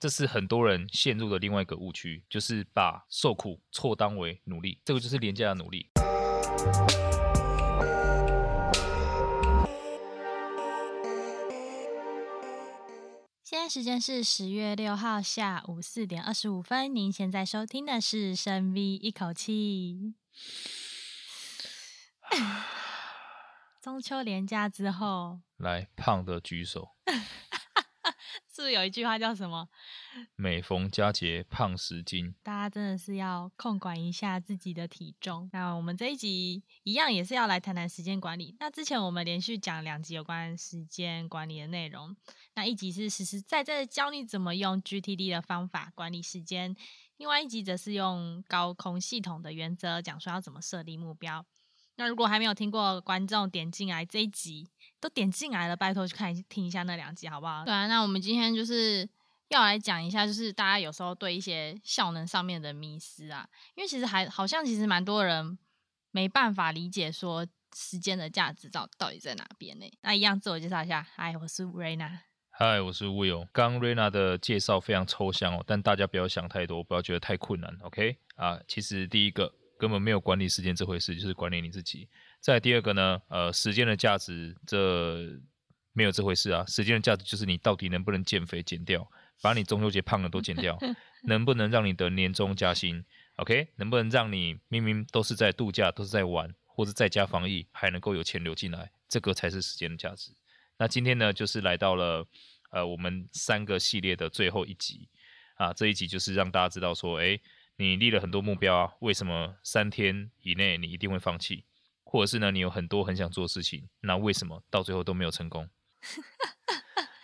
这是很多人陷入的另外一个误区，就是把受苦错当为努力，这个就是廉价的努力。现在时间是十月六号下午四点二十五分，您现在收听的是深 V 一口气。中秋连假之后，来胖的举手。是不是有一句话叫什么？每逢佳节胖十斤。大家真的是要控管一下自己的体重。那我们这一集一样也是要来谈谈时间管理。那之前我们连续讲两集有关时间管理的内容。那一集是实实在在的教你怎么用 GTD 的方法管理时间，另外一集则是用高空系统的原则讲说要怎么设立目标。那如果还没有听过，观众点进来这一集都点进来了，拜托去看听一下那两集好不好？对啊，那我们今天就是要来讲一下，就是大家有时候对一些效能上面的迷思啊，因为其实还好像其实蛮多人没办法理解说时间的价值到到底在哪边呢？那一样自我介绍一下，嗨，我是 Rena，嗨，我是 Will。刚 Rena 的介绍非常抽象哦，但大家不要想太多，不要觉得太困难，OK？啊，其实第一个。根本没有管理时间这回事，就是管理你自己。再第二个呢，呃，时间的价值这没有这回事啊。时间的价值就是你到底能不能减肥减掉，把你中秋节胖的都减掉，能不能让你的年终加薪？OK，能不能让你明明都是在度假，都是在玩，或者在家防疫，还能够有钱流进来？这个才是时间的价值。那今天呢，就是来到了呃我们三个系列的最后一集啊，这一集就是让大家知道说，诶。你立了很多目标啊，为什么三天以内你一定会放弃？或者是呢，你有很多很想做的事情，那为什么到最后都没有成功？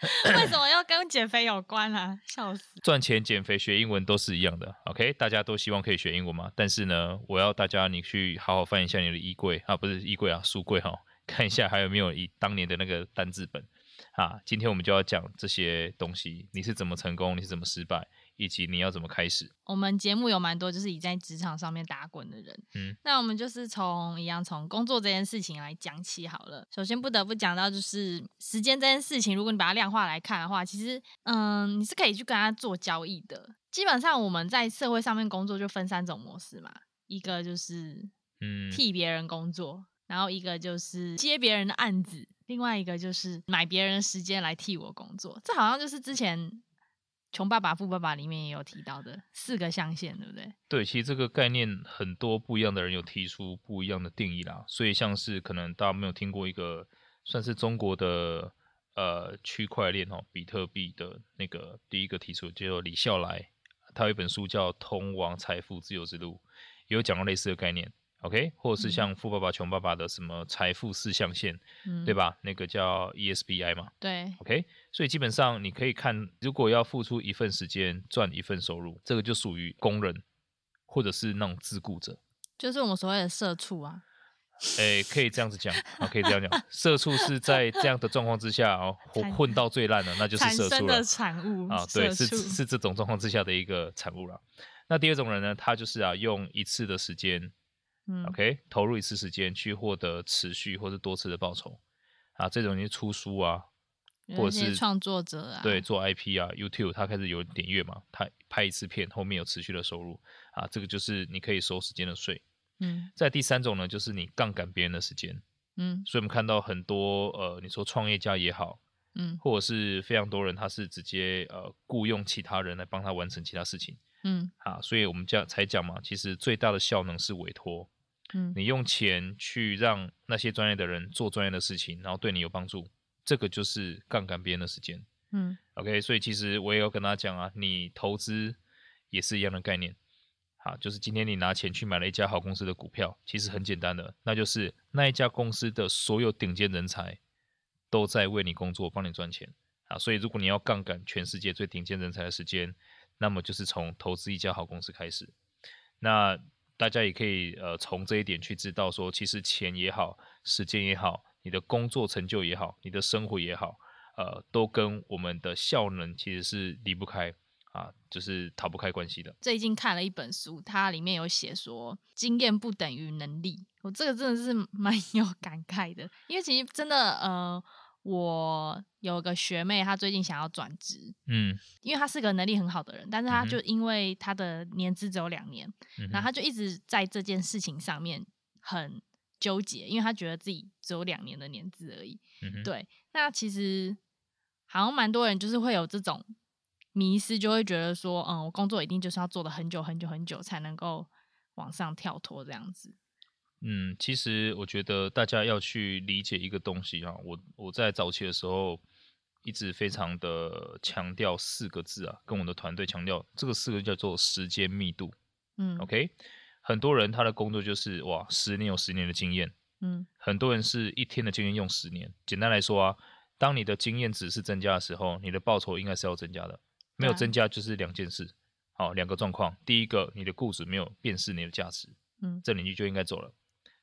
为什么要跟减肥有关啊？笑死！赚钱、减肥、学英文都是一样的，OK？大家都希望可以学英文嘛？但是呢，我要大家你去好好翻一下你的衣柜啊，不是衣柜啊，书柜哈，看一下还有没有以当年的那个单字本啊。今天我们就要讲这些东西，你是怎么成功，你是怎么失败？以及你要怎么开始？我们节目有蛮多就是已在职场上面打滚的人，嗯，那我们就是从一样从工作这件事情来讲起好了。首先不得不讲到就是时间这件事情，如果你把它量化来看的话，其实嗯，你是可以去跟他做交易的。基本上我们在社会上面工作就分三种模式嘛，一个就是嗯替别人工作，嗯，然后一个就是接别人的案子，另外一个就是买别人的时间来替我工作。这好像就是之前。穷爸爸富爸爸里面也有提到的四个象限，对不对？对，其实这个概念很多不一样的人有提出不一样的定义啦。所以像是可能大家没有听过一个算是中国的呃区块链哦，比特币的那个第一个提出叫做李笑来，他有一本书叫《通往财富自由之路》，也有讲到类似的概念。OK，或者是像富爸爸穷爸爸的什么财富四象限，嗯，对吧？那个叫 ESBI 嘛。对。OK，所以基本上你可以看，如果要付出一份时间赚一份收入，这个就属于工人，或者是那种自雇者，就是我们所谓的社畜啊。哎，可以这样子讲啊，可以这样讲，社畜是在这样的状况之下哦，混混到最烂了，那就是社畜了。产物啊，对，是是这种状况之下的一个产物了。那第二种人呢，他就是啊，用一次的时间。嗯，OK，投入一次时间去获得持续或者多次的报酬啊，这种你出书啊，或者是创作者啊，对，做 IP 啊，YouTube 他开始有点阅嘛，他拍一次片后面有持续的收入啊，这个就是你可以收时间的税。嗯，在第三种呢，就是你杠杆别人的时间。嗯，所以我们看到很多呃，你说创业家也好，嗯，或者是非常多人他是直接呃雇佣其他人来帮他完成其他事情。嗯，啊，所以我们讲才讲嘛，其实最大的效能是委托。嗯，你用钱去让那些专业的人做专业的事情，然后对你有帮助，这个就是杠杆别人的时间。嗯，OK，所以其实我也要跟他讲啊，你投资也是一样的概念。好，就是今天你拿钱去买了一家好公司的股票，其实很简单的，那就是那一家公司的所有顶尖人才都在为你工作，帮你赚钱。啊，所以如果你要杠杆全世界最顶尖人才的时间，那么就是从投资一家好公司开始。那大家也可以呃从这一点去知道说，其实钱也好，时间也好，你的工作成就也好，你的生活也好，呃，都跟我们的效能其实是离不开啊，就是逃不开关系的。最近看了一本书，它里面有写说，经验不等于能力。我这个真的是蛮 有感慨的，因为其实真的呃，我有个学妹，她最近想要转职，嗯，因为她是个能力很好的人，但是她就因为她的年资只有两年，嗯、然后她就一直在这件事情上面很纠结，因为她觉得自己只有两年的年资而已。嗯、对，那其实好像蛮多人就是会有这种迷失，就会觉得说，嗯，我工作一定就是要做的很久很久很久才能够往上跳脱这样子。嗯，其实我觉得大家要去理解一个东西啊，我我在早期的时候一直非常的强调四个字啊，跟我的团队强调这个四个字叫做时间密度。嗯，OK，很多人他的工作就是哇，十年有十年的经验。嗯，很多人是一天的经验用十年。简单来说啊，当你的经验值是增加的时候，你的报酬应该是要增加的。没有增加就是两件事，好，两个状况。第一个，你的雇主没有辨识你的价值，嗯，这领域就应该走了。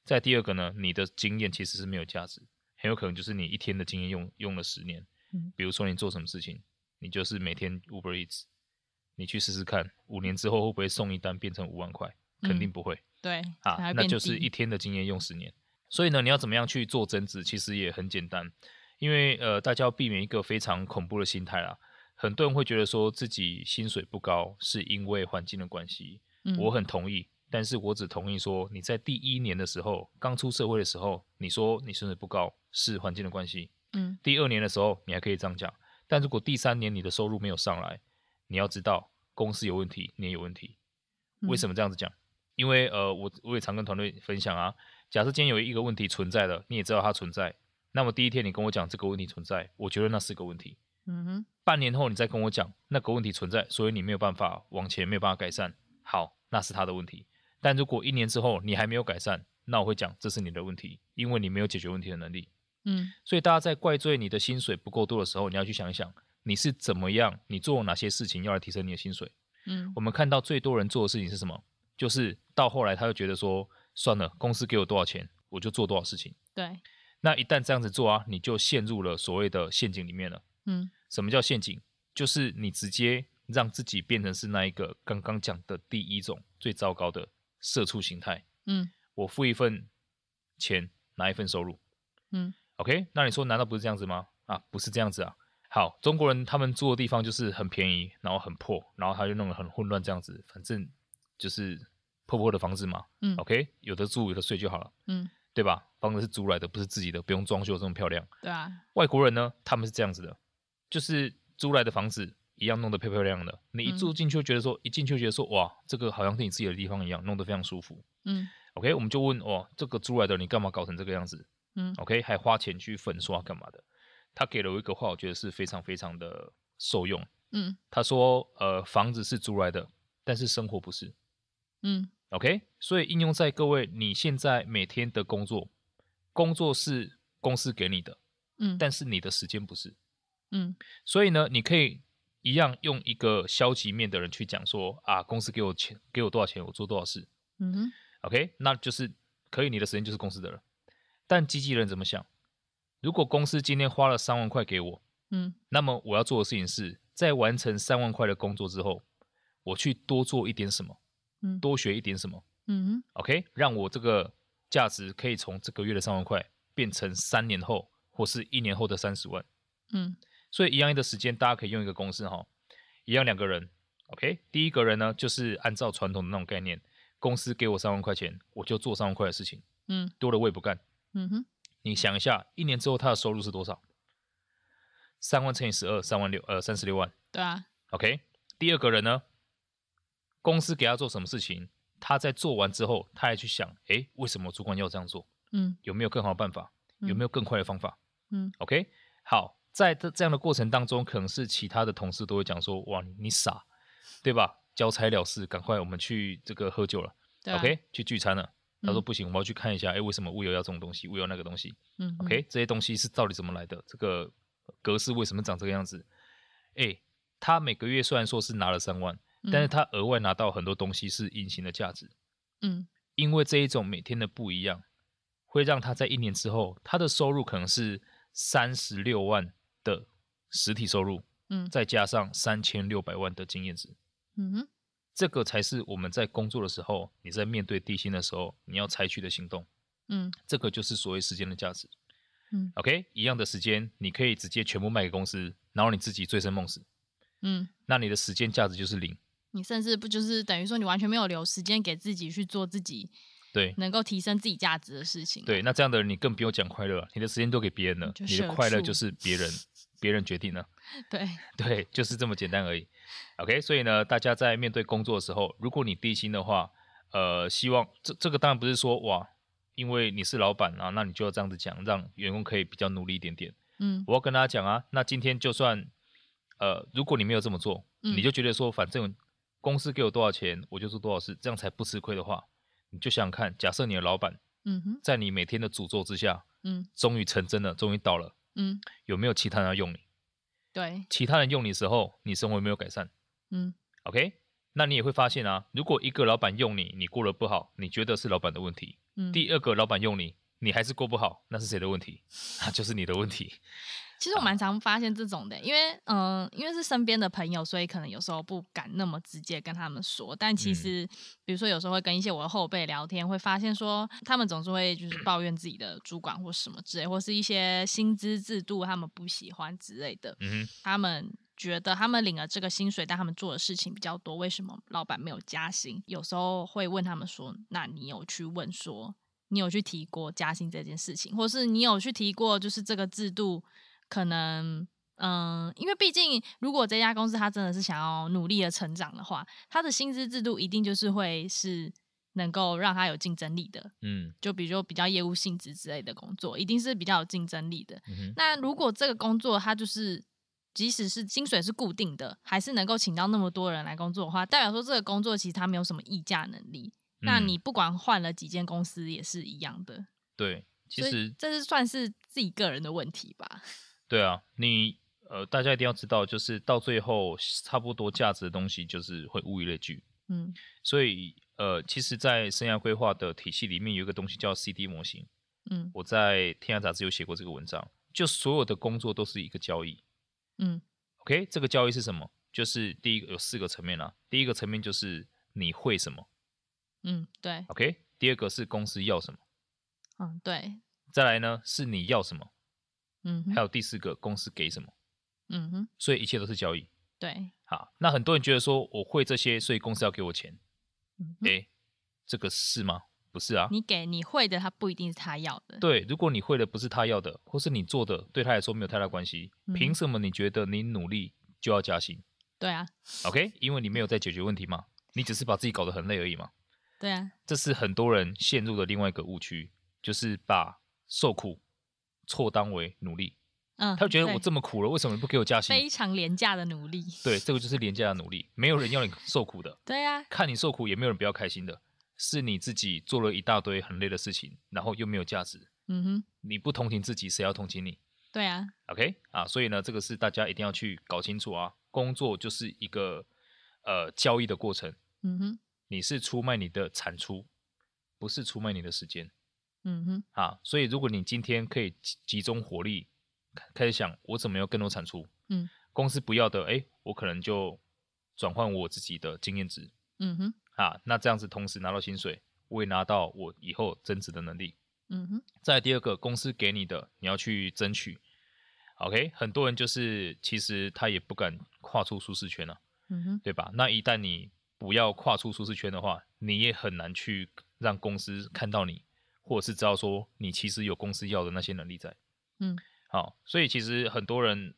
再第二个呢，你的经验其实是没有价值，很有可能就是你一天的经验用用了十年。嗯，比如说你做什么事情，你就是每天 Uber Eats，你去试试看，五年之后会不会送一单变成五万块？肯定不会。嗯、对，啊，那就是一天的经验用十年。所以呢，你要怎么样去做增值，其实也很简单，因为呃，大家要避免一个非常恐怖的心态啦。很多人会觉得说自己薪水不高是因为环境的关系，嗯，我很同意。但是我只同意说，你在第一年的时候，刚出社会的时候，你说你薪水不高是环境的关系。嗯，第二年的时候你还可以这样讲，但如果第三年你的收入没有上来，你要知道公司有问题，你也有问题。为什么这样子讲？嗯、因为呃，我我也常跟团队分享啊，假设今天有一个问题存在了，你也知道它存在，那么第一天你跟我讲这个问题存在，我觉得那是个问题。嗯哼，半年后你再跟我讲那个问题存在，所以你没有办法往前，没有办法改善，好，那是他的问题。但如果一年之后你还没有改善，那我会讲这是你的问题，因为你没有解决问题的能力。嗯，所以大家在怪罪你的薪水不够多的时候，你要去想一想，你是怎么样，你做了哪些事情要来提升你的薪水。嗯，我们看到最多人做的事情是什么？就是到后来他就觉得说，算了，公司给我多少钱，我就做多少事情。对，那一旦这样子做啊，你就陷入了所谓的陷阱里面了。嗯，什么叫陷阱？就是你直接让自己变成是那一个刚刚讲的第一种最糟糕的。社畜形态，嗯，我付一份钱拿一份收入，嗯，OK，那你说难道不是这样子吗？啊，不是这样子啊。好，中国人他们住的地方就是很便宜，然后很破，然后他就弄得很混乱这样子，反正就是破破的房子嘛，嗯，OK，有的住有的睡就好了，嗯，对吧？房子是租来的，不是自己的，不用装修这么漂亮，对啊。外国人呢，他们是这样子的，就是租来的房子。一样弄得漂漂亮亮的，你一住进去就觉得说，嗯、一进去就觉得说，哇，这个好像是你自己的地方一样，弄得非常舒服。嗯，OK，我们就问，哦，这个租来的你干嘛搞成这个样子？嗯，OK，还花钱去粉刷干嘛的？他给了我一个话，我觉得是非常非常的受用。嗯，他说，呃，房子是租来的，但是生活不是。嗯，OK，所以应用在各位你现在每天的工作，工作是公司给你的，嗯，但是你的时间不是。嗯，所以呢，你可以。一样用一个消极面的人去讲说啊，公司给我钱，给我多少钱，我做多少事。嗯哼，OK，那就是可以，你的时间就是公司的了。但机器人怎么想？如果公司今天花了三万块给我，嗯，那么我要做的事情是在完成三万块的工作之后，我去多做一点什么，嗯，多学一点什么，嗯哼，OK，让我这个价值可以从这个月的三万块变成三年后或是一年后的三十万，嗯。所以一样的时间，大家可以用一个公式哈，一样两个人，OK，第一个人呢，就是按照传统的那种概念，公司给我三万块钱，我就做三万块的事情，嗯，多了我也不干，嗯哼，你想一下，一年之后他的收入是多少？三万乘以十二，三万六，呃，三十六万，对啊，OK，第二个人呢，公司给他做什么事情，他在做完之后，他还去想，诶，为什么主管要这样做？嗯，有没有更好的办法？有没有更快的方法？嗯，OK，好。在这这样的过程当中，可能是其他的同事都会讲说：“哇，你傻，对吧？交差了事，赶快我们去这个喝酒了啊，OK，去聚餐了。”他说：“不行，我们要去看一下，哎，为什么物流要这种东西，物流那个东西？嗯，OK，这些东西是到底怎么来的？这个格式为什么长这个样子？哎，他每个月虽然说是拿了三万，但是他额外拿到很多东西是隐形的价值。嗯，因为这一种每天的不一样，会让他在一年之后，他的收入可能是三十六万。”的实体收入，嗯，再加上三千六百万的经验值，嗯哼，这个才是我们在工作的时候，你在面对地心的时候，你要采取的行动，嗯，这个就是所谓时间的价值。嗯，OK，一样的时间，你可以直接全部卖给公司，然后你自己醉生梦死。嗯，那你的时间价值就是零。你甚至不就是等于说你完全没有留时间给自己去做自己对能够提升自己价值的事情。对，那这样的人你更不用讲快乐，你的时间都给别人了，你的快乐就是别人 别人决定了。对对，就是这么简单而已。OK，所以呢，大家在面对工作的时候，如果你低薪的话，呃，希望这这个当然不是说哇，因为你是老板啊，那你就要这样子讲，让员工可以比较努力一点点。嗯，我要跟大家讲啊，那今天就算呃，如果你没有这么做，嗯、你就觉得说反正。公司给我多少钱，我就做多少事，这样才不吃亏的话，你就想想看，假设你的老板，嗯哼，在你每天的诅咒之下，嗯，终于成真了，终于倒了，嗯，有没有其他人要用你？对，其他人用你的时候，你生活有没有改善？嗯，OK，那你也会发现啊，如果一个老板用你，你过得不好，你觉得是老板的问题，嗯，第二个老板用你，你还是过不好，那是谁的问题？那 就是你的问题。其实我蛮常发现这种的，因为嗯、呃，因为是身边的朋友，所以可能有时候不敢那么直接跟他们说。但其实，比如说有时候会跟一些我的后辈聊天，会发现说他们总是会就是抱怨自己的主管或什么之类，或是一些薪资制度他们不喜欢之类的。他们觉得他们领了这个薪水，但他们做的事情比较多，为什么老板没有加薪？有时候会问他们说：“那你有去问说，你有去提过加薪这件事情，或是你有去提过就是这个制度？”可能，嗯，因为毕竟，如果这家公司他真的是想要努力的成长的话，他的薪资制度一定就是会是能够让他有竞争力的。嗯，就比如说比较业务性质之类的工作，一定是比较有竞争力的。嗯。那如果这个工作它就是，即使是薪水是固定的，还是能够请到那么多人来工作的话，代表说这个工作其实它没有什么议价能力。嗯。那你不管换了几间公司也是一样的。对，其实这是算是自己个人的问题吧。对啊，你呃，大家一定要知道，就是到最后差不多价值的东西，就是会物以类聚。嗯，所以呃，其实，在生涯规划的体系里面，有一个东西叫 CD 模型。嗯，我在天涯杂志有写过这个文章，就所有的工作都是一个交易。嗯，OK，这个交易是什么？就是第一个有四个层面啊。第一个层面就是你会什么？嗯，对。OK，第二个是公司要什么？嗯，对。再来呢，是你要什么？嗯，还有第四个公司给什么？嗯哼，所以一切都是交易。对，好，那很多人觉得说我会这些，所以公司要给我钱。嗯，诶，这个是吗？不是啊。你给你会的，他不一定是他要的。对，如果你会的不是他要的，或是你做的对他来说没有太大关系，嗯，凭什么你觉得你努力就要加薪？对啊。OK，因为你没有在解决问题嘛，你只是把自己搞得很累而已嘛。对啊。这是很多人陷入的另外一个误区，就是把受苦。错当为努力，嗯，他觉得我这么苦了，为什么不给我加薪？非常廉价的努力，对，这个就是廉价的努力，没有人要你受苦的，对、啊，看你受苦也没有人不要开心的，是你自己做了一大堆很累的事情，然后又没有价值，嗯哼，你不同情自己，谁要同情你？对啊，OK 啊，所以呢，这个是大家一定要去搞清楚啊，工作就是一个呃交易的过程，嗯哼，你是出卖你的产出，不是出卖你的时间。嗯哼，啊，所以如果你今天可以集中火力，开始想我怎么有更多产出，嗯，公司不要的，哎，我可能就转换我自己的经验值，嗯哼，啊，那这样子同时拿到薪水，我也拿到我以后增值的能力，嗯哼。再第二个，公司给你的，你要去争取，OK，很多人就是其实他也不敢跨出舒适圈啊，嗯哼，对吧？那一旦你不要跨出舒适圈的话，你也很难去让公司看到你。或者是知道说你其实有公司要的那些能力在，嗯，好，所以其实很多人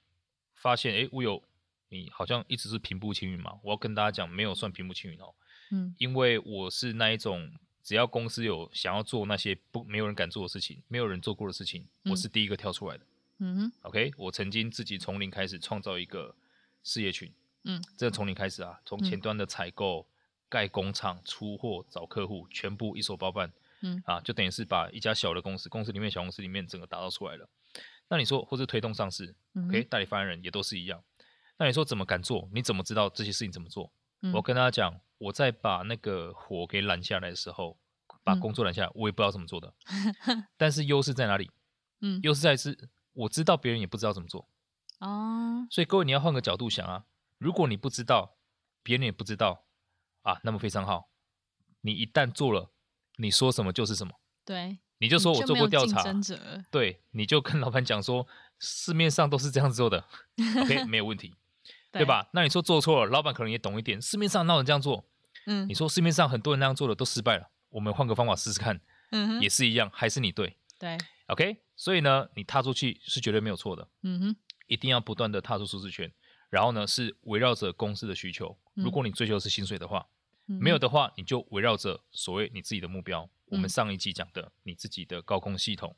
发现，哎，我有你好像一直是平步青云嘛。我要跟大家讲，没有算平步青云哦，嗯，因为我是那一种，只要公司有想要做那些不没有人敢做的事情，没有人做过的事情，嗯，我是第一个跳出来的，嗯哼，OK，我曾经自己从零开始创造一个事业群，嗯，这从零开始啊，从前端的采购、盖工厂、出货、找客户，全部一手包办。嗯啊，就等于是把一家小的公司，公司里面小公司里面整个打造出来了。那你说，或是推动上市，嗯，OK，代理发言人也都是一样。那你说怎么敢做？你怎么知道这些事情怎么做？嗯，我跟大家讲，我在把那个火给拦下来的时候，把工作拦下来，我也不知道怎么做的。嗯，但是优势在哪里？嗯，优势在是我知道别人也不知道怎么做。哦，所以各位你要换个角度想啊，如果你不知道，别人也不知道啊，那么非常好，你一旦做了。你说什么就是什么，对，你就说我做过调查，对，你就跟老板讲说，市面上都是这样做的，OK，没有问题，对，对吧？那你说做错了，老板可能也懂一点，市面上哪有人这样做？嗯，你说市面上很多人那样做的都失败了，我们换个方法试试看，嗯，也是一样，还是你对，对，OK，所以呢，你踏出去是绝对没有错的，嗯哼，一定要不断的踏出舒适圈，然后呢，是围绕着公司的需求，如果你追求的是薪水的话。没有的话，你就围绕着所谓你自己的目标。我们上一期讲的，你自己的高空系统，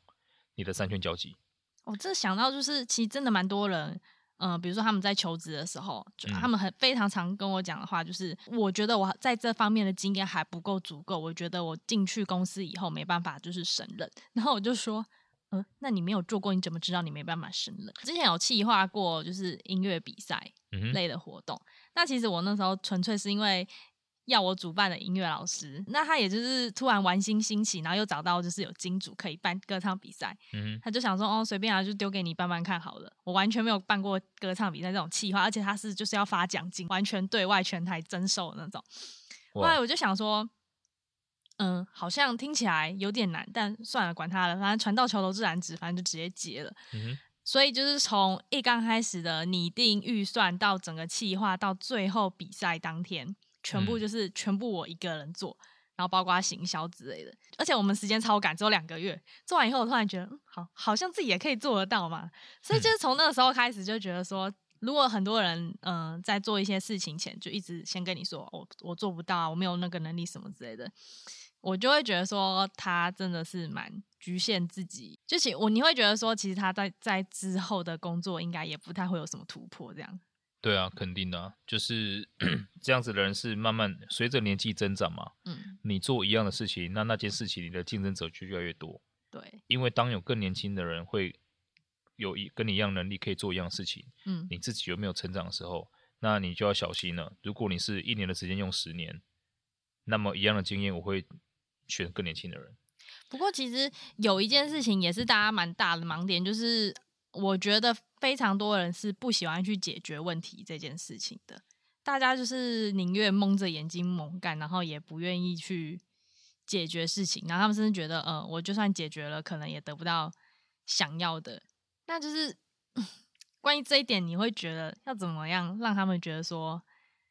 你的三圈交集。我这想到就是，其实真的蛮多人，嗯、呃，比如说他们在求职的时候，就他们很非常常跟我讲的话，就是我觉得我在这方面的经验还不够足够，我觉得我进去公司以后没办法就是胜任。然后我就说，嗯、呃，那你没有做过，你怎么知道你没办法胜任？之前有企划过就是音乐比赛类的活动，嗯、那其实我那时候纯粹是因为。要我主办的音乐老师，那他也就是突然玩心兴起，然后又找到就是有金主可以办歌唱比赛，嗯，他就想说哦，随便啊，就丢给你办办看好了。我完全没有办过歌唱比赛这种企划，而且他是就是要发奖金，完全对外全台征收的那种。后来我就想说，嗯，好像听起来有点难，但算了，管他了，反正船到桥头自然直，反正就直接接了。嗯，所以就是从一刚开始的拟定预算到整个企划，到最后比赛当天。全部就是全部我一个人做，嗯、然后包括行销之类的，而且我们时间超赶，只有两个月。做完以后，我突然觉得，嗯，好，好像自己也可以做得到嘛。所以就是从那个时候开始，就觉得说，如果很多人嗯、呃、在做一些事情前，就一直先跟你说，我我做不到啊，我没有那个能力什么之类的，我就会觉得说，他真的是蛮局限自己。就其我你会觉得说，其实他在在之后的工作应该也不太会有什么突破这样。对啊，肯定的啊，就是 这样子的人是慢慢随着年纪增长嘛。嗯，你做一样的事情，那那件事情你的竞争者就越来越多。对，因为当有更年轻的人会有一跟你一样能力可以做一样的事情，嗯，你自己有没有成长的时候，那你就要小心了。如果你是一年的时间用十年，那么一样的经验，我会选更年轻的人。不过其实有一件事情也是大家蛮大的盲点，就是。我觉得非常多人是不喜欢去解决问题这件事情的，大家就是宁愿蒙着眼睛猛干，然后也不愿意去解决事情，然后他们甚至觉得，呃，我就算解决了，可能也得不到想要的。那就是 关于这一点，你会觉得要怎么样让他们觉得说，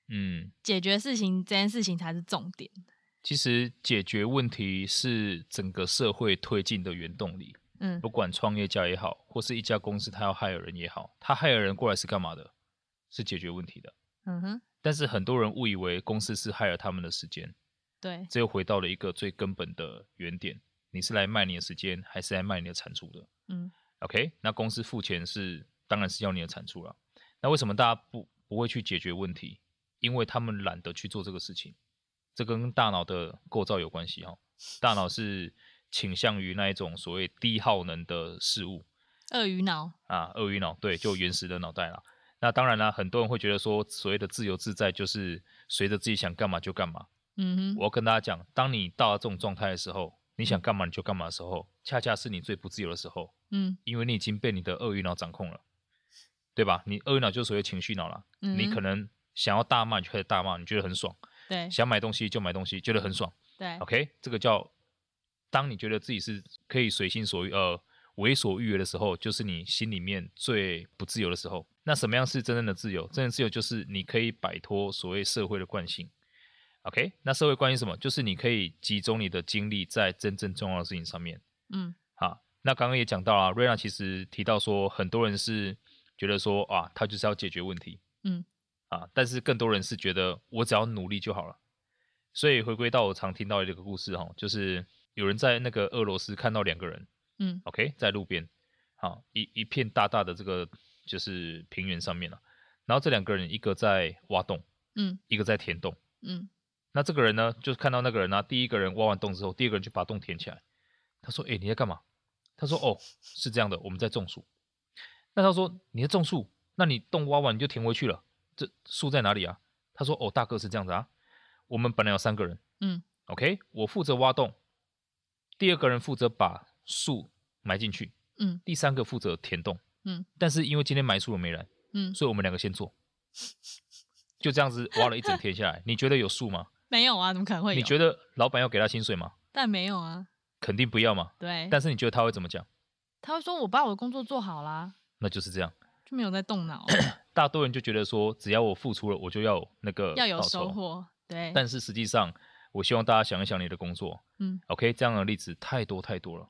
嗯，解决事情这件事情才是重点。其实解决问题是整个社会推进的原动力。嗯，不管创业家也好，或是一家公司他要 hire 人也好，他 hire 人过来是干嘛的？是解决问题的。嗯哼。但是很多人误以为公司是 hire 他们的时间。对。这又回到了一个最根本的原点：你是来卖你的时间，还是来卖你的产出的？嗯。OK，那公司付钱是，当然是要你的产出了。那为什么大家不不会去解决问题？因为他们懒得去做这个事情。这跟大脑的构造有关系哈。大脑是。倾向于那一种所谓低耗能的事物，鳄鱼脑啊，鳄鱼脑，对，就原始的脑袋啦。那当然啦，很多人会觉得说，所谓的自由自在就是随着自己想干嘛就干嘛。嗯哼，我要跟大家讲，当你到了这种状态的时候，你想干嘛你就干嘛的时候，恰恰是你最不自由的时候。嗯，因为你已经被你的鳄鱼脑掌控了，对吧？你鳄鱼脑就所谓情绪脑了。嗯，你可能想要大骂你就开始大骂，你觉得很爽。对，想买东西就买东西，觉得很爽。对，OK，这个叫。当你觉得自己是可以随心所欲、呃为所欲为的时候，就是你心里面最不自由的时候。那什么样是真正的自由？真正的自由就是你可以摆脱所谓社会的惯性。OK，那社会惯性什么？就是你可以集中你的精力在真正重要的事情上面。嗯，好。那刚刚也讲到啊，瑞娜其实提到说，很多人是觉得说啊，他就是要解决问题。嗯，啊，但是更多人是觉得我只要努力就好了。所以回归到我常听到的一个故事哈，就是。有人在那个俄罗斯看到两个人，嗯，OK，在路边，好，一一片大大的这个就是平原上面了，然后这两个人一个在挖洞，嗯，一个在填洞，嗯，那这个人呢，就是看到那个人呢，第一个人挖完洞之后，第二个人就把洞填起来，他说：“哎，你在干嘛？”他说：“哦，是这样的，我们在种树。”那他说：“你在种树？那你洞挖完你就填回去了，这树在哪里啊？”他说：“哦，大哥是这样子啊，我们本来有三个人，嗯，OK，我负责挖洞。”第二个人负责把树埋进去，嗯，第三个负责填洞，嗯，但是因为今天埋树的没来，嗯，所以我们两个先做，就这样子挖了一整天下来，你觉得有树吗？没有啊，怎么可能会有？你觉得老板要给他薪水吗？但没有啊。肯定不要嘛。对。但是你觉得他会怎么讲？他会说：“我把我的工作做好啦。”那就是这样，就没有在动脑。大多人就觉得说，只要我付出了，我就要那个要有收获。对。但是实际上，我希望大家想一想你的工作。嗯。OK，这样的例子太多太多了。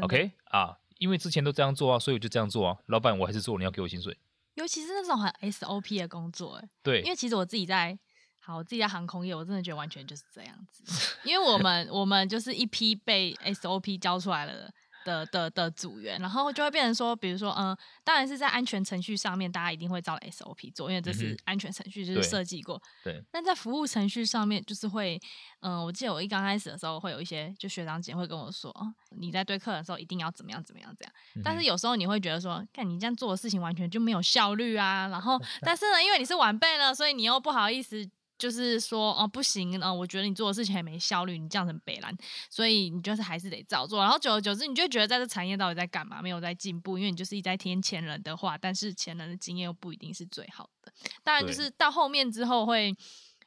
OK 啊，因为之前都这样做啊，所以我就这样做啊。老板，我还是做，你要给我薪水。尤其是那种很 SOP 的工作，哎，对，因为其实我自己在，好，我自己在航空业，我真的觉得完全就是这样子，因为我们我们就是一批被 SOP 教出来了的。的的的组员，然后就会变成说，比如说，嗯，当然是在安全程序上面，大家一定会照 SOP 做，因为这是安全程序，嗯、就是设计过。对。但在服务程序上面，就是会，嗯，我记得我一刚开始的时候，会有一些就学长姐会跟我说，你在对客人的时候一定要怎么样怎么样这样。嗯、但是有时候你会觉得说，看你这样做的事情完全就没有效率啊。然后，但是呢，因为你是晚辈了，所以你又不好意思。就是说，哦，不行，哦，我觉得你做的事情也没效率，你这样很北蓝，所以你就是还是得照做。然后久而久之，你就觉得在这产业到底在干嘛？没有在进步，因为你就是一直在听前人的话，但是前人的经验又不一定是最好的。当然，就是到后面之后会，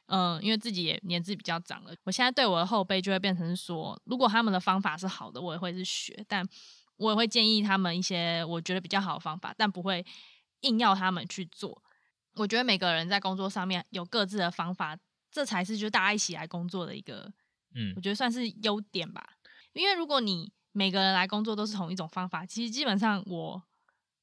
嗯，因为自己也年纪比较长了，我现在对我的后辈就会变成说，如果他们的方法是好的，我也会是学，但我也会建议他们一些我觉得比较好的方法，但不会硬要他们去做。我觉得每个人在工作上面有各自的方法，这才是就大家一起来工作的一个，嗯，我觉得算是优点吧。因为如果你每个人来工作都是同一种方法，其实基本上我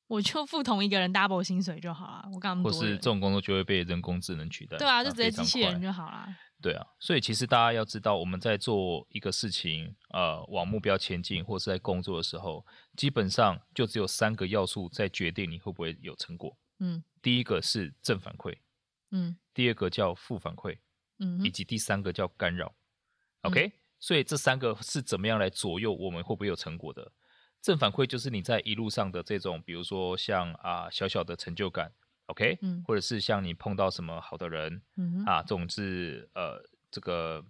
我就付同一个人 double 薪水就好了。我干嘛？或是这种工作就会被人工智能取代？对啊，就直接机器人就好了。对啊，所以其实大家要知道，我们在做一个事情，呃，往目标前进，或是在工作的时候，基本上就只有三个要素在决定你会不会有成果。嗯。第一个是正反馈，嗯，第二个叫负反馈，嗯，以及第三个叫干扰，嗯，OK，所以这三个是怎么样来左右我们会不会有成果的？正反馈就是你在一路上的这种，比如说像啊小小的成就感，OK，嗯，或者是像你碰到什么好的人，嗯，啊，这种是呃这个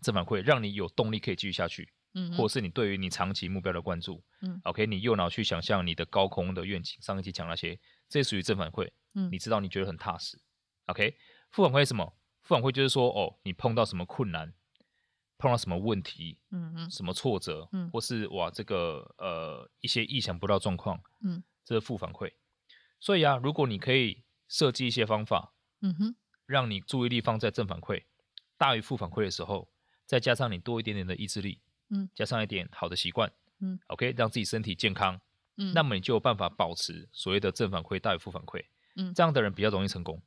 正反馈，让你有动力可以继续下去，嗯，或者是你对于你长期目标的关注，嗯，OK，你右脑去想象你的高空的愿景，上一期讲那些。这属于正反馈，嗯，你知道你觉得很踏实，OK。负反馈是什么？负反馈就是说，哦，你碰到什么困难，碰到什么问题，嗯嗯，什么挫折，嗯，或是哇，这个呃一些意想不到状况，嗯，这是负反馈。所以啊，如果你可以设计一些方法，嗯哼，让你注意力放在正反馈大于负反馈的时候，再加上你多一点点的意志力，嗯，加上一点好的习惯，嗯，OK，让自己身体健康。嗯，那么你就有办法保持所谓的正反馈大于负反馈，嗯，这样的人比较容易成功。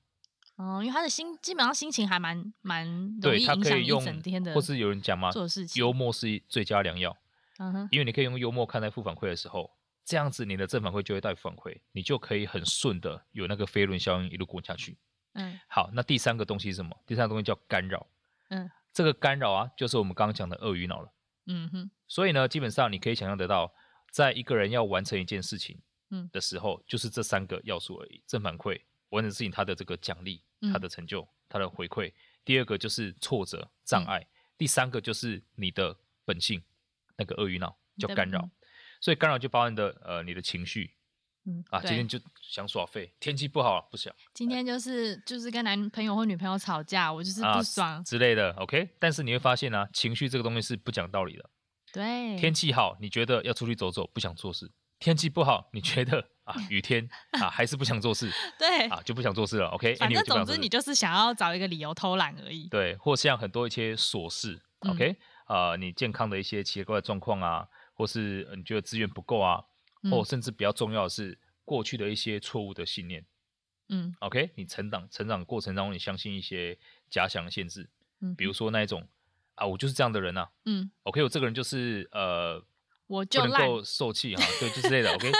哦，因为他的心基本上心情还蛮蛮对他可以用整天的，或是有人讲嘛，做事情幽默是最佳良药。嗯哼，因为你可以用幽默看待负反馈的时候，这样子你的正反馈就会带负反馈，你就可以很顺的有那个飞轮效应一路滚下去。嗯，好，那第三个东西是什么？第三个东西叫干扰。嗯，这个干扰啊，就是我们刚刚讲的鳄鱼脑了。嗯哼，所以呢，基本上你可以想象得到。在一个人要完成一件事情，嗯，的时候，就是这三个要素而已。正反馈，完成事情，他的这个奖励，他的成就，他的回馈。第二个就是挫折、障碍。第三个就是你的本性，那个鳄鱼脑叫干扰。所以干扰就包含的呃你的情绪，嗯啊，今天就想耍废，天气不好不想。今天就是就是跟男朋友或女朋友吵架，我就是不爽之类的。OK，但是你会发现啊，情绪这个东西是不讲道理的。对，天气好，你觉得要出去走走，不想做事；天气不好，你觉得啊，雨天啊，还是不想做事。对，啊，就不想做事了。OK，反正总之你就是想要找一个理由偷懒而已。对，或像很多一些琐事。OK，啊、嗯呃，你健康的一些奇怪的状况啊，或是你觉得资源不够啊，或甚至比较重要的是过去的一些错误的信念。嗯，OK，你成长成长过程当中，你相信一些假想的限制。嗯，比如说那一种。啊，我就是这样的人呐、啊。嗯，OK，我这个人就是呃，我就不能够受气哈，对，就之类的。OK，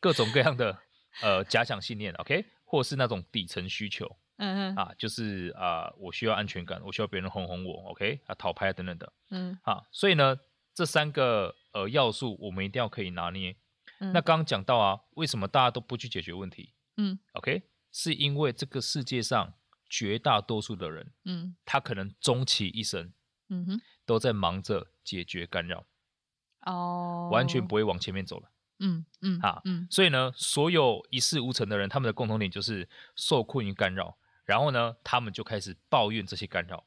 各种各样的呃假想信念，OK，或是那种底层需求，嗯嗯，啊，就是啊、呃，我需要安全感，我需要别人哄哄我，OK，啊，讨拍等等的，嗯，啊，所以呢，这三个呃要素我们一定要可以拿捏。嗯、那刚刚讲到啊，为什么大家都不去解决问题？嗯，OK，是因为这个世界上绝大多数的人，嗯，他可能终其一生。嗯哼，都在忙着解决干扰，哦，完全不会往前面走了。嗯嗯啊嗯，所以呢，所有一事无成的人，他们的共同点就是受困于干扰，然后呢，他们就开始抱怨这些干扰。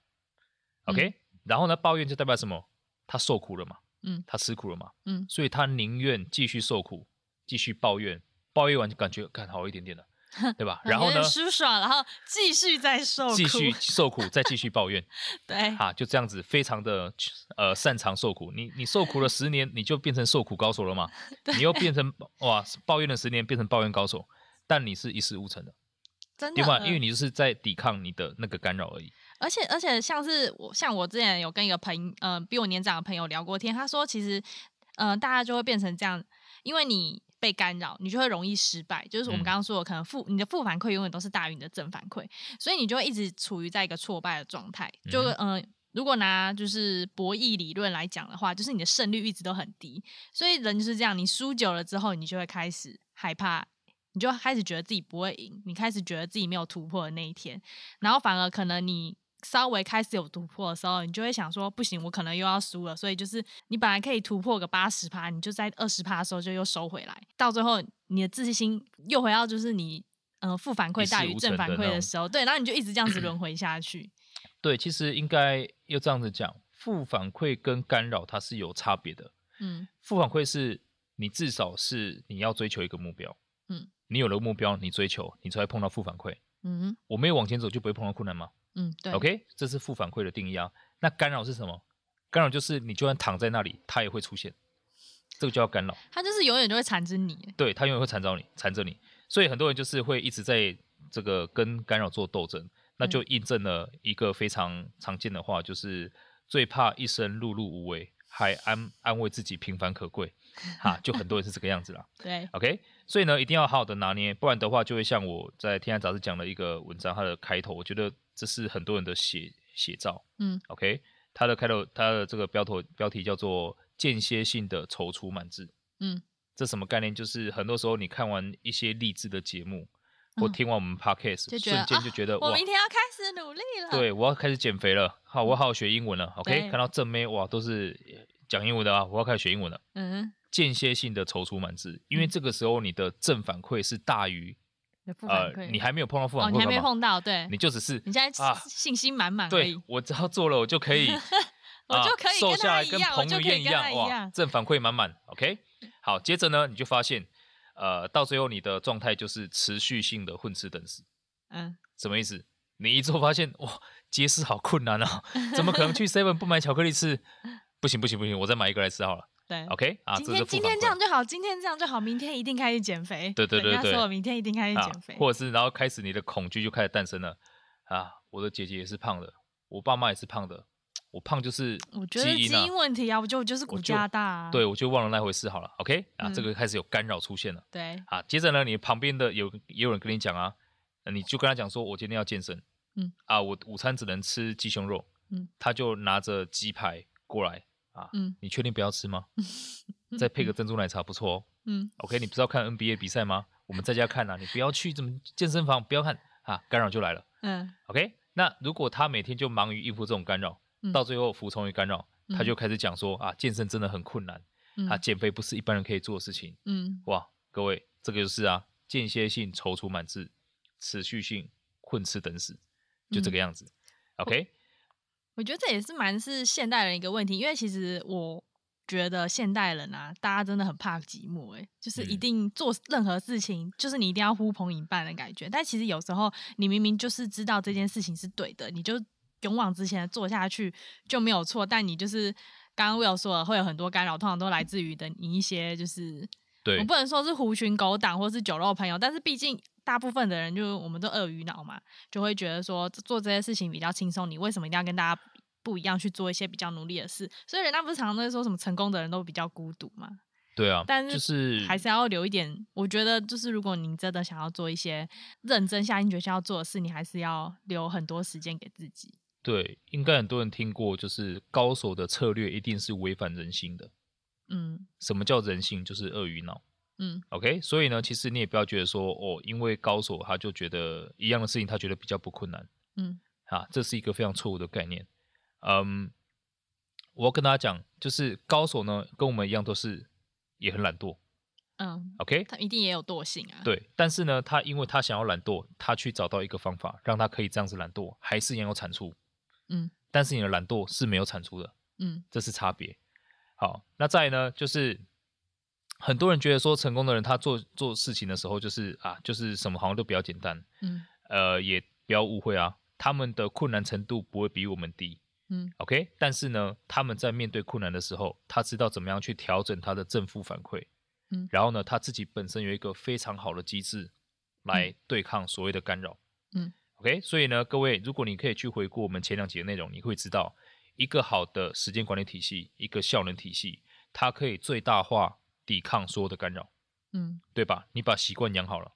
OK，、嗯、然后呢，抱怨就代表什么？他受苦了嘛。嗯，他吃苦了嘛，嗯，所以他宁愿继续受苦，继续抱怨，抱怨完就感觉更好一点点了。对吧？然后呢？舒爽，然后继续再受苦，继续受苦，再继续抱怨。对，啊，就这样子，非常的呃擅长受苦。你你受苦了十年，你就变成受苦高手了吗？你又变成哇抱怨了十年，变成抱怨高手，但你是一事无成的，真的。对吧？因为你就是在抵抗你的那个干扰而已。而且而且，像是我像我之前有跟一个朋呃比我年长的朋友聊过天，他说其实呃大家就会变成这样，因为你。被干扰，你就会容易失败。就是我们刚刚说的，可能负你的负反馈永远都是大于你的正反馈，所以你就会一直处于在一个挫败的状态。就嗯、呃，如果拿就是博弈理论来讲的话，就是你的胜率一直都很低。所以人就是这样，你输久了之后，你就会开始害怕，你就开始觉得自己不会赢，你开始觉得自己没有突破的那一天，然后反而可能你。稍微开始有突破的时候，你就会想说不行，我可能又要输了。所以就是你本来可以突破个八十趴，你就在二十趴的时候就又收回来，到最后你的自信心又回到就是你呃负反馈大于正反馈的时候，对，然后你就一直这样子轮 回下去。对，其实应该要这样子讲，负反馈跟干扰它是有差别的。嗯，负反馈是你至少是你要追求一个目标，嗯，你有了目标，你追求，你才会碰到负反馈。嗯，我没有往前走就不会碰到困难吗？嗯，对，OK，这是负反馈的定义啊。那干扰是什么？干扰就是你就算躺在那里，它也会出现，这个叫干扰。它就是永远就会缠着你。对，它永远会缠着你，缠着你。所以很多人就是会一直在这个跟干扰做斗争，那就印证了一个非常常见的话，就是最怕一生碌碌无为，还安安慰自己平凡可贵。哈，就很多人是这个样子啦。对，OK。所以呢，一定要好好的拿捏，不然的话就会像我在《天下杂志》讲的一个文章，它的开头，我觉得这是很多人的写写照。嗯，OK，它的开头，它的这个标头标题叫做“间歇性的踌躇满志”。嗯，这什么概念？就是很多时候你看完一些励志的节目，嗯、或听完我们 Podcast，瞬间就觉得、啊、我明天要开始努力了。对，我要开始减肥了。好，我好好学英文了。OK，看到正妹哇，都是讲英文的啊，我要开始学英文了。嗯。间歇性的踌躇满志，因为这个时候你的正反馈是大于、嗯、呃，你还没有碰到负反馈、哦，你还没碰到，对，你就只是你现在信心满满、啊，对，我只要做了，我就可以，我就可以瘦下来，跟彭于晏一样，哇，正反馈满满，OK，好，接着呢，你就发现，呃，到最后你的状态就是持续性的混吃等死，嗯，什么意思？你一做发现，哇，节食好困难啊，怎么可能去 Seven 不买巧克力吃？不行不行不行，我再买一个来吃好了。对，OK 啊，今天今天这样就好，今天这样就好，明天一定开始减肥。对对对对，说我明天一定开始减肥，啊，或者是然后开始你的恐惧就开始诞生了啊！我的姐姐也是胖的，我爸妈也是胖的，我胖就是我觉得基因问题啊，我就就是骨架大，啊，对，我就忘了那回事好了，OK 啊，嗯，这个开始有干扰出现了，对，啊，接着呢，你旁边的有也有人跟你讲啊，你就跟他讲说，我今天要健身，嗯，啊，我午餐只能吃鸡胸肉，嗯，他就拿着鸡排过来。啊，嗯，你确定不要吃吗？再配个珍珠奶茶不错哦。嗯，OK，你不是要看 NBA 比赛吗？我们在家看啊，你不要去怎么健身房，不要看啊，干扰就来了。嗯，OK，那如果他每天就忙于应付这种干扰，嗯、到最后服从于干扰，他就开始讲说啊，健身真的很困难，嗯、啊，减肥不是一般人可以做的事情。嗯，哇，各位，这个就是啊，间歇性踌躇满志，持续性混吃等死，就这个样子。嗯、OK。我觉得这也是蛮是现代人一个问题，因为其实我觉得现代人啊，大家真的很怕寂寞，哎，就是一定做任何事情，就是你一定要呼朋引伴的感觉。但其实有时候你明明就是知道这件事情是对的，你就勇往直前的做下去就没有错。但你就是刚刚 Will 说了，会有很多干扰，通常都来自于的你一些就是，对，我不能说是狐群狗党或是酒肉朋友，但是毕竟。大部分的人就我们都鳄鱼脑嘛，就会觉得说做这些事情比较轻松。你为什么一定要跟大家不一样去做一些比较努力的事？所以人家不是常常在说什么成功的人都比较孤独嘛？对啊，但是还是要留一点。我觉得就是如果您真的想要做一些认真下定决心要做的事，你还是要留很多时间给自己。对，应该很多人听过，就是高手的策略一定是违反人性的。嗯，什么叫人性？就是鳄鱼脑。嗯，OK，所以呢，其实你也不要觉得说哦，因为高手他就觉得一样的事情，他觉得比较不困难。嗯，啊，这是一个非常错误的概念。嗯，我要跟大家讲，就是高手呢，跟我们一样都是也很懒惰。嗯，OK，他一定也有惰性啊。对，但是呢，他因为他想要懒惰，他去找到一个方法，让他可以这样子懒惰，还是也有产出。嗯，但是你的懒惰是没有产出的。嗯，这是差别。好，那再呢，就是很多人觉得说成功的人他做做事情的时候就是啊，就是什么好像都比较简单。嗯，呃，也不要误会啊，他们的困难程度不会比我们低。嗯，OK，但是呢，他们在面对困难的时候，他知道怎么样去调整他的正负反馈。嗯，然后呢，他自己本身有一个非常好的机制来对抗所谓的干扰。嗯，OK，所以呢，各位，如果你可以去回顾我们前两集的内容，你会知道一个好的时间管理体系，一个效能体系，它可以最大化抵抗所有的干扰。嗯，对吧？你把习惯养好了。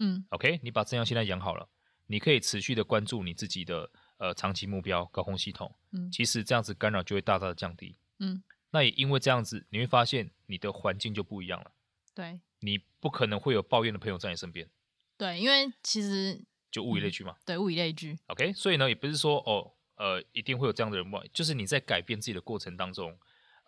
嗯，OK，你把正向心态养好了，你可以持续的关注你自己的。呃，长期目标高空系统，嗯，其实这样子干扰就会大大的降低，嗯，那也因为这样子，你会发现你的环境就不一样了，对，你不可能会有抱怨的朋友在你身边，对，因为其实就物以类聚嘛，嗯、对，物以类聚，OK，所以呢，也不是说哦，呃，一定会有这样的人嘛，就是你在改变自己的过程当中，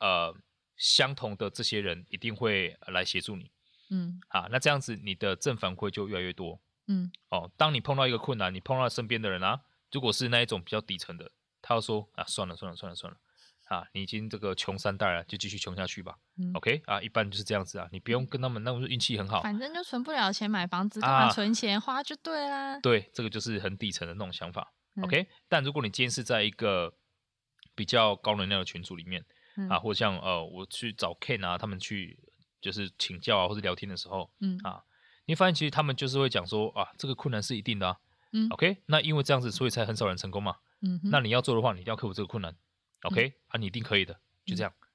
呃，相同的这些人一定会来协助你，嗯，啊，那这样子你的正反馈就越来越多，嗯，哦，当你碰到一个困难，你碰到身边的人啊。如果是那一种比较底层的，他要说啊，算了算了算了算了，啊，你已经这个穷三代了，就继续穷下去吧。嗯、OK 啊，一般就是这样子啊，你不用跟他们那么运气很好，反正就存不了钱买房子，干嘛存钱花就对啦。对，这个就是很底层的那种想法。嗯、OK，但如果你今天是在一个比较高能量的群组里面、嗯、啊，或者像呃，我去找 Ken 啊，他们去就是请教啊，或者聊天的时候，嗯啊，你发现其实他们就是会讲说啊，这个困难是一定的啊。嗯，OK，那因为这样子，所以才很少人成功嘛。嗯，那你要做的话，你一定要克服这个困难。OK，、嗯、啊，你一定可以的，就这样。嗯、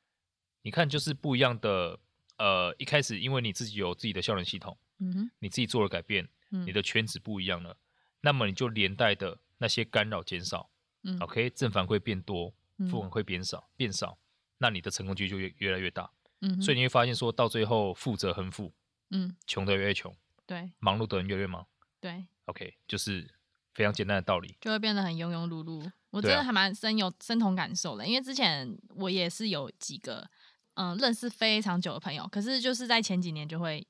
你看，就是不一样的。呃，一开始因为你自己有自己的效能系统，嗯哼，你自己做了改变，嗯、你的圈子不一样了，那么你就连带的那些干扰减少。嗯，OK，正反馈变多，负反馈变少，变少，那你的成功几率就越越来越大。嗯，所以你会发现说到最后，富则恒富。嗯，穷的越来越穷。对，忙碌的人越来越忙。对。OK，就是非常简单的道理，就会变得很庸庸碌碌。我真的还蛮深有深同感受的，因为之前我也是有几个嗯认识非常久的朋友，可是就是在前几年就会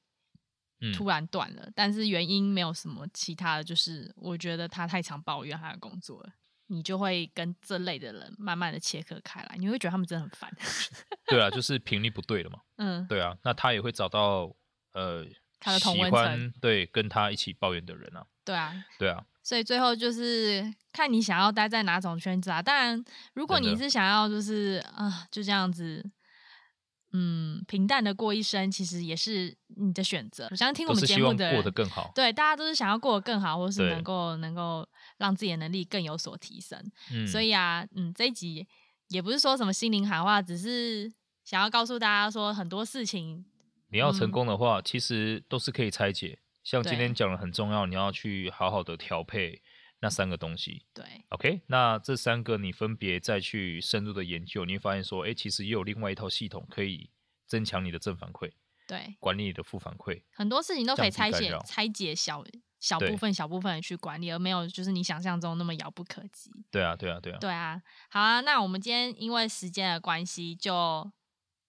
突然断了，嗯、但是原因没有什么其他的，就是我觉得他太常抱怨他的工作了，你就会跟这类的人慢慢的切割开来，你会觉得他们真的很烦。对啊，就是频率不对了嘛。嗯，对啊，那他也会找到呃。他的同温层，对，跟他一起抱怨的人啊，对啊，对啊，所以最后就是看你想要待在哪种圈子啊。当然，如果你是想要就是的啊，就这样子，嗯，平淡的过一生，其实也是你的选择。我相信听我们节目的人过得更好，对，大家都是想要过得更好，或是能够能够让自己的能力更有所提升。嗯，所以啊，嗯，这一集也不是说什么心灵喊话，只是想要告诉大家说很多事情。你要成功的话，嗯、其实都是可以拆解。像今天讲的很重要，你要去好好的调配那三个东西。对，OK，那这三个你分别再去深入的研究，你会发现说，哎，其实也有另外一套系统可以增强你的正反馈，对，管理你的负反馈。很多事情都可以拆解，拆解小小部分、小部分的去管理，而没有就是你想象中那么遥不可及。对啊，对啊，对啊。对啊，好啊，那我们今天因为时间的关系，就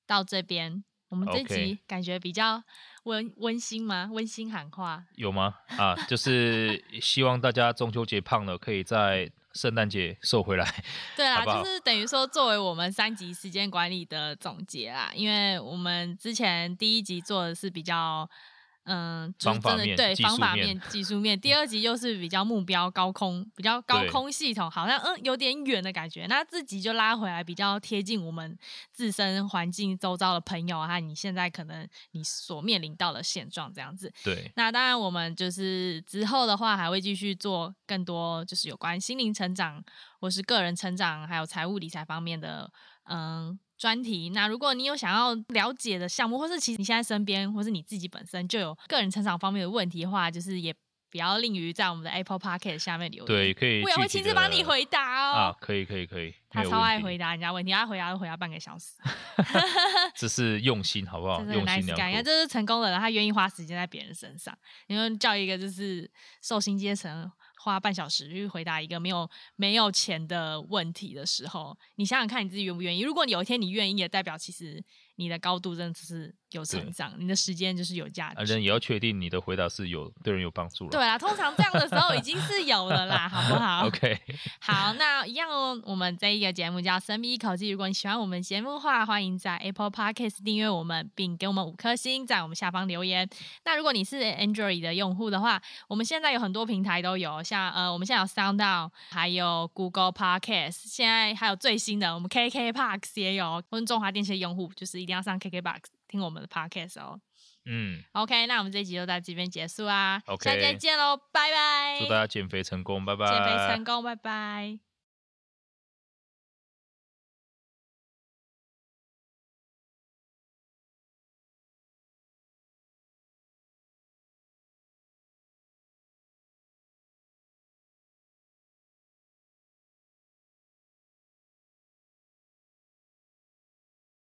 到这边。我们这集感觉比较温温馨吗？温馨喊话有吗？啊，就是 希望大家中秋节胖了，可以在圣诞节瘦回来。对啊，好好就是等于说作为我们三集时间管理的总结啦，因为我们之前第一集做的是比较。嗯，就是真的对方法面、技术面。第二集又是比较目标高空，比较高空系统，好像嗯有点远的感觉。那自己就拉回来，比较贴近我们自身环境周遭的朋友啊，你现在可能你所面临到的现状这样子。对。那当然，我们就是之后的话，还会继续做更多，就是有关心灵成长或是个人成长，还有财务理财方面的嗯。专题，那如果你有想要了解的项目，或是其实你现在身边，或是你自己本身就有个人成长方面的问题的话，就是也不要吝于在我们的 Apple Podcast 下面留言，对，可以，我也会亲自帮你回答哦。啊，可以，可以，可以。他超爱回答人家问题，他回答都回答半个小时，这是用心，好不好？用心良苦。感觉这是成功的人，他愿意花时间在别人身上。因为叫一个就是受薪阶层。花半小时去回答一个没有没有钱的问题的时候，你想想看你自己愿不愿意？如果你有一天你愿意，也代表其实你的高度真的是有成长，你的时间就是有价值。人也要确定你的回答是有对人有帮助了。对啊，通常这样的时候已经是有了啦，好不好？OK。好，那一样哦。我们这一个节目叫《神秘一口气》，如果你喜欢我们节目的话，欢迎在 Apple Podcast 订阅我们，并给我们五颗星，在我们下方留言。那如果你是 Android 的用户的话，我们现在有很多平台都有，像呃，我们现在有 SoundOn，还有 Google Podcast，现在还有最新的，我们 KKBOX 也有。或者中华电信的用户，就是一定要上 KKBOX 听我们的 Podcast 哦。嗯，OK，那我们这一集就到这边结束啊。OK，下期再见喽，拜拜。祝大家减肥成功，拜拜。减肥成功，拜拜。